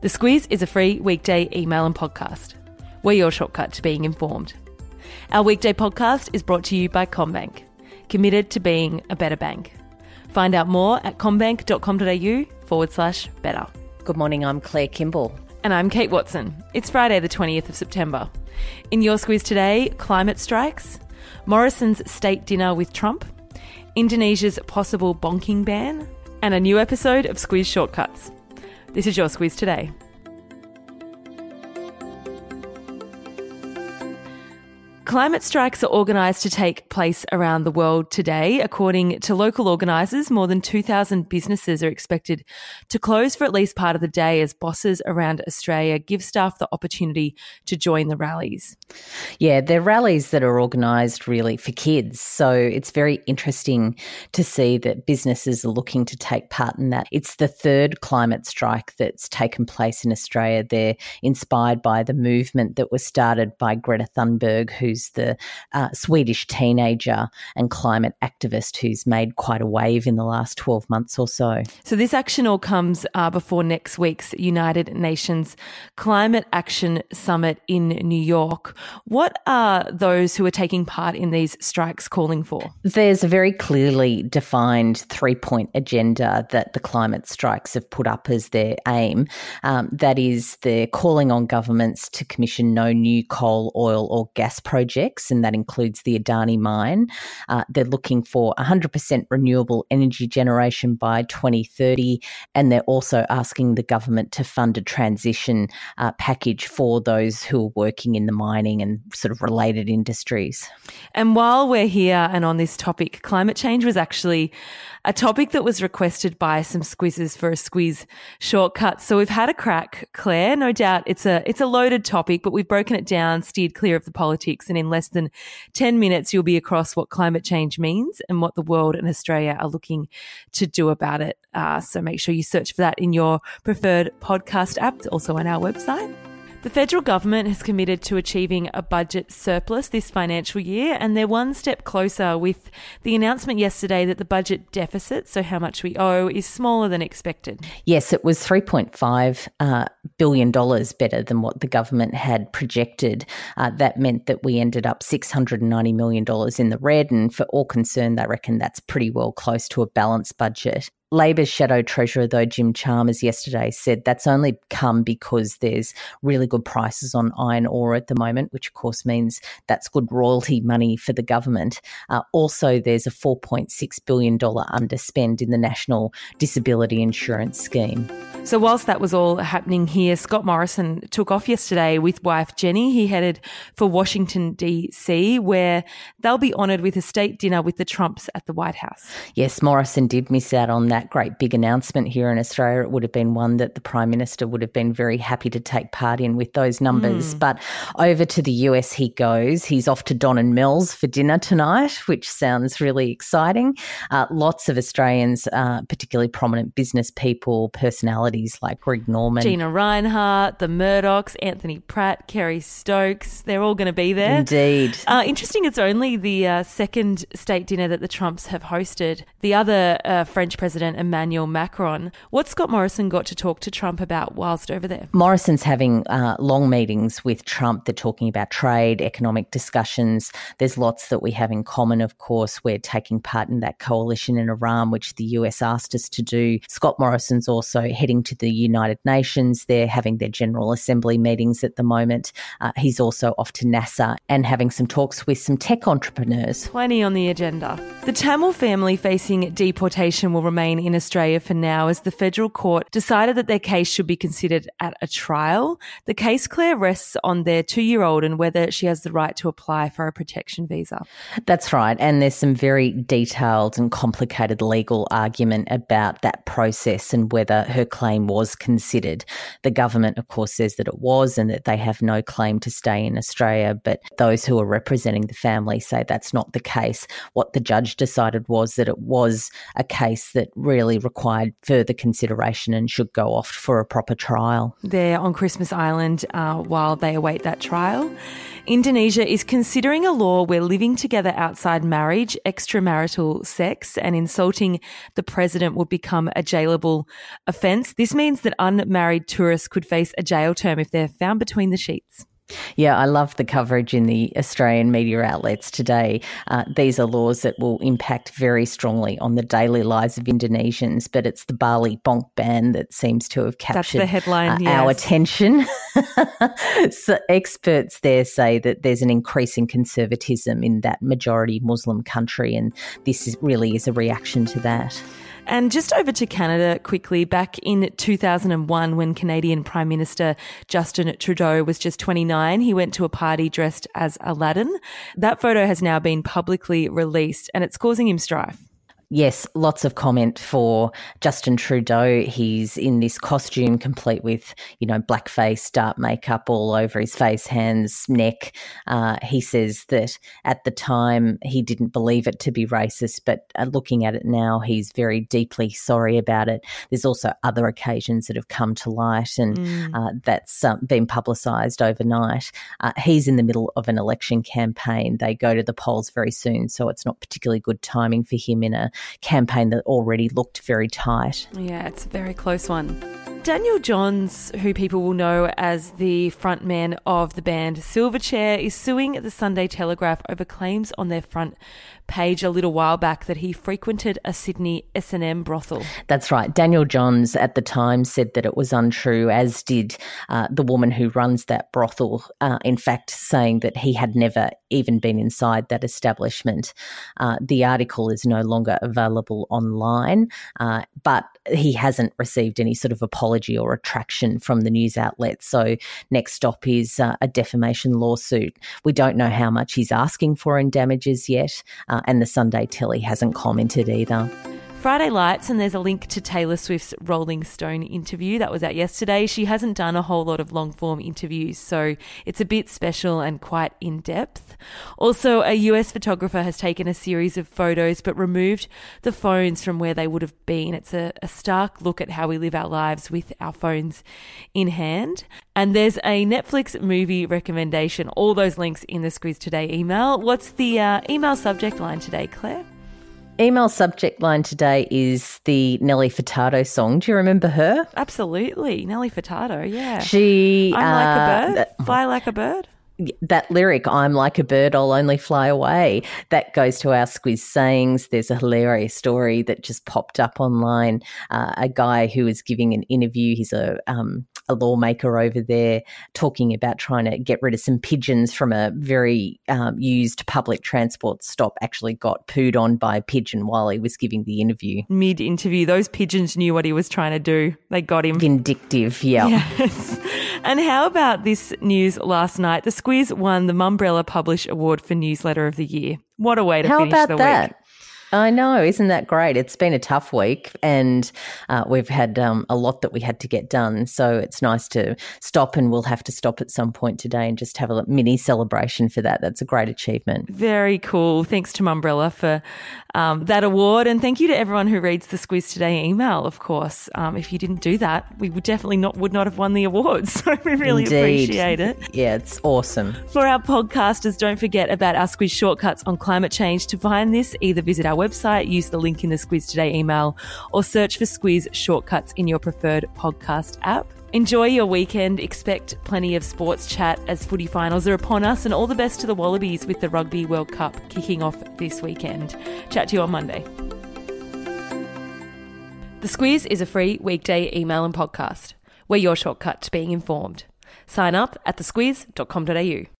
The Squiz is a free weekday email and podcast. We're your shortcut to being informed. Our weekday podcast is brought to you by CommBank, committed to being a better bank. Find out more at commbank.com.au forward slash better. Good morning, I'm Claire Kimball. And I'm Kate Watson. It's Friday, the 20th of September. In your squiz today, climate strikes, Morrison's state dinner with Trump, Indonesia's possible bonking ban, and a new episode of Squiz Shortcuts. This is your squiz today. Climate strikes are organised to take place around the world today. According to local organisers, more than 2,000 businesses are expected to close for at least part of the day as bosses around Australia give staff the opportunity to join the rallies. Yeah, they're rallies that are organised really for kids. So it's very interesting to see that businesses are looking to take part in that. It's the third climate strike that's taken place in Australia. They're inspired by the movement that was started by Greta Thunberg, who's who's the uh, Swedish teenager and climate activist who's made quite a wave in the last 12 months or so. So, this action all comes uh, before next week's United Nations Climate Action Summit in New York. What are those who are taking part in these strikes calling for? There's a very clearly defined three point agenda that the climate strikes have put up as their aim. Um, that is, they're calling on governments to commission no new coal, oil, or gas projects projects, and that includes the Adani mine. Uh, they're looking for 100% renewable energy generation by 2030, and they're also asking the government to fund a transition uh, package for those who are working in the mining and sort of related industries. And while we're here and on this topic, climate change was actually a topic that was requested by some squizzes for a squiz shortcut. So we've had a crack, Claire. No doubt it's a it's a loaded topic, but we've broken it down, steered clear of the politics, and in less than ten minutes you'll be across what climate change means and what the world and Australia are looking to do about it. Uh, so make sure you search for that in your preferred podcast app. It's also on our website. The federal government has committed to achieving a budget surplus this financial year, and they're one step closer with the announcement yesterday that the budget deficit, so how much we owe, is smaller than expected. Yes, it was $3.5 uh, billion dollars better than what the government had projected. Uh, that meant that we ended up $690 million in the red, and for all concerned, they reckon that's pretty well close to a balanced budget. Labor's shadow treasurer, though, Jim Chalmers, yesterday said that's only come because there's really good prices on iron ore at the moment, which of course means that's good royalty money for the government. Uh, also, there's a $4.6 billion underspend in the National Disability Insurance Scheme. So, whilst that was all happening here, Scott Morrison took off yesterday with wife Jenny. He headed for Washington, D.C., where they'll be honoured with a state dinner with the Trumps at the White House. Yes, Morrison did miss out on that great big announcement here in Australia. It would have been one that the Prime Minister would have been very happy to take part in with those numbers. Mm. But over to the US he goes. He's off to Don and Mel's for dinner tonight, which sounds really exciting. Uh, lots of Australians, uh, particularly prominent business people, personalities, like Greg Norman, Gina Rinehart, the Murdochs, Anthony Pratt, Kerry Stokes. They're all going to be there. Indeed. Uh, interesting, it's only the uh, second state dinner that the Trumps have hosted. The other uh, French President, Emmanuel Macron. What's Scott Morrison got to talk to Trump about whilst over there? Morrison's having uh, long meetings with Trump. They're talking about trade, economic discussions. There's lots that we have in common, of course. We're taking part in that coalition in Iran, which the US asked us to do. Scott Morrison's also heading to the United Nations. They're having their General Assembly meetings at the moment. Uh, he's also off to NASA and having some talks with some tech entrepreneurs. Plenty on the agenda. The Tamil family facing deportation will remain in Australia for now as the federal court decided that their case should be considered at a trial. The case, Claire, rests on their two year old and whether she has the right to apply for a protection visa. That's right. And there's some very detailed and complicated legal argument about that process and whether her claim was considered. The government, of course, says that it was and that they have no claim to stay in Australia, but those who are representing the family say that's not the case. What the judge decided was that it was a case that really required further consideration and should go off for a proper trial. They're on Christmas Island uh, while they await that trial. Indonesia is considering a law where living together outside marriage, extramarital sex, and insulting the president would become a jailable offence. This means that unmarried tourists could face a jail term if they're found between the sheets. Yeah, I love the coverage in the Australian media outlets today. Uh, these are laws that will impact very strongly on the daily lives of Indonesians, but it's the Bali bonk ban that seems to have captured the headline, uh, yes. our attention. so experts there say that there's an increasing conservatism in that majority Muslim country, and this is, really is a reaction to that. And just over to Canada quickly, back in 2001, when Canadian Prime Minister Justin Trudeau was just 29, he went to a party dressed as Aladdin. That photo has now been publicly released and it's causing him strife. Yes, lots of comment for Justin Trudeau. He's in this costume complete with, you know, blackface, dark makeup all over his face, hands, neck. Uh, he says that at the time he didn't believe it to be racist, but uh, looking at it now, he's very deeply sorry about it. There's also other occasions that have come to light and mm. uh, that's um, been publicised overnight. Uh, he's in the middle of an election campaign. They go to the polls very soon, so it's not particularly good timing for him in a campaign that already looked very tight. Yeah, it's a very close one. Daniel Johns, who people will know as the frontman of the band Silverchair, is suing the Sunday Telegraph over claims on their front page a little while back that he frequented a Sydney S&M brothel. That's right. Daniel Johns at the time said that it was untrue, as did uh, the woman who runs that brothel. Uh, in fact, saying that he had never even been inside that establishment. Uh, the article is no longer available online, uh, but he hasn't received any sort of apology or retraction from the news outlet. So next stop is uh, a defamation lawsuit. We don't know how much he's asking for in damages yet, uh, and the Sunday Telly hasn't commented either. Friday Lights, and there's a link to Taylor Swift's Rolling Stone interview that was out yesterday. She hasn't done a whole lot of long form interviews, so it's a bit special and quite in depth. Also, a US photographer has taken a series of photos but removed the phones from where they would have been. It's a, a stark look at how we live our lives with our phones in hand. And there's a Netflix movie recommendation. All those links in the Squiz Today email. What's the uh, email subject line today, Claire? Email subject line today is the Nelly Furtado song. Do you remember her? Absolutely. Nelly Furtado, yeah. She. I'm uh, like a uh, bird. Fly like a bird that lyric, I'm like a bird, I'll only fly away, that goes to our squiz sayings. There's a hilarious story that just popped up online. Uh, a guy who was giving an interview, he's a, um, a lawmaker over there, talking about trying to get rid of some pigeons from a very um, used public transport stop, actually got pooed on by a pigeon while he was giving the interview. Mid interview, those pigeons knew what he was trying to do. They got him. Vindictive, yeah. Yes. And how about this news last night? The Squiz won the Mumbrella Publish Award for Newsletter of the Year. What a way to how finish the that? week. I know, isn't that great? It's been a tough week, and uh, we've had um, a lot that we had to get done. So it's nice to stop, and we'll have to stop at some point today and just have a mini celebration for that. That's a great achievement. Very cool. Thanks to Mumbrella for um, that award, and thank you to everyone who reads the Squiz Today email. Of course, um, if you didn't do that, we would definitely not would not have won the award. So we really Indeed. appreciate it. Yeah, it's awesome. For our podcasters, don't forget about our Squiz shortcuts on climate change. To find this, either visit our website, use the link in the Squiz Today email, or search for Squiz Shortcuts in your preferred podcast app. Enjoy your weekend. Expect plenty of sports chat as footy finals are upon us, and all the best to the Wallabies with the Rugby World Cup kicking off this weekend. Chat to you on Monday. The Squiz is a free weekday email and podcast. We're your shortcut to being informed. Sign up at thesquiz.com.au.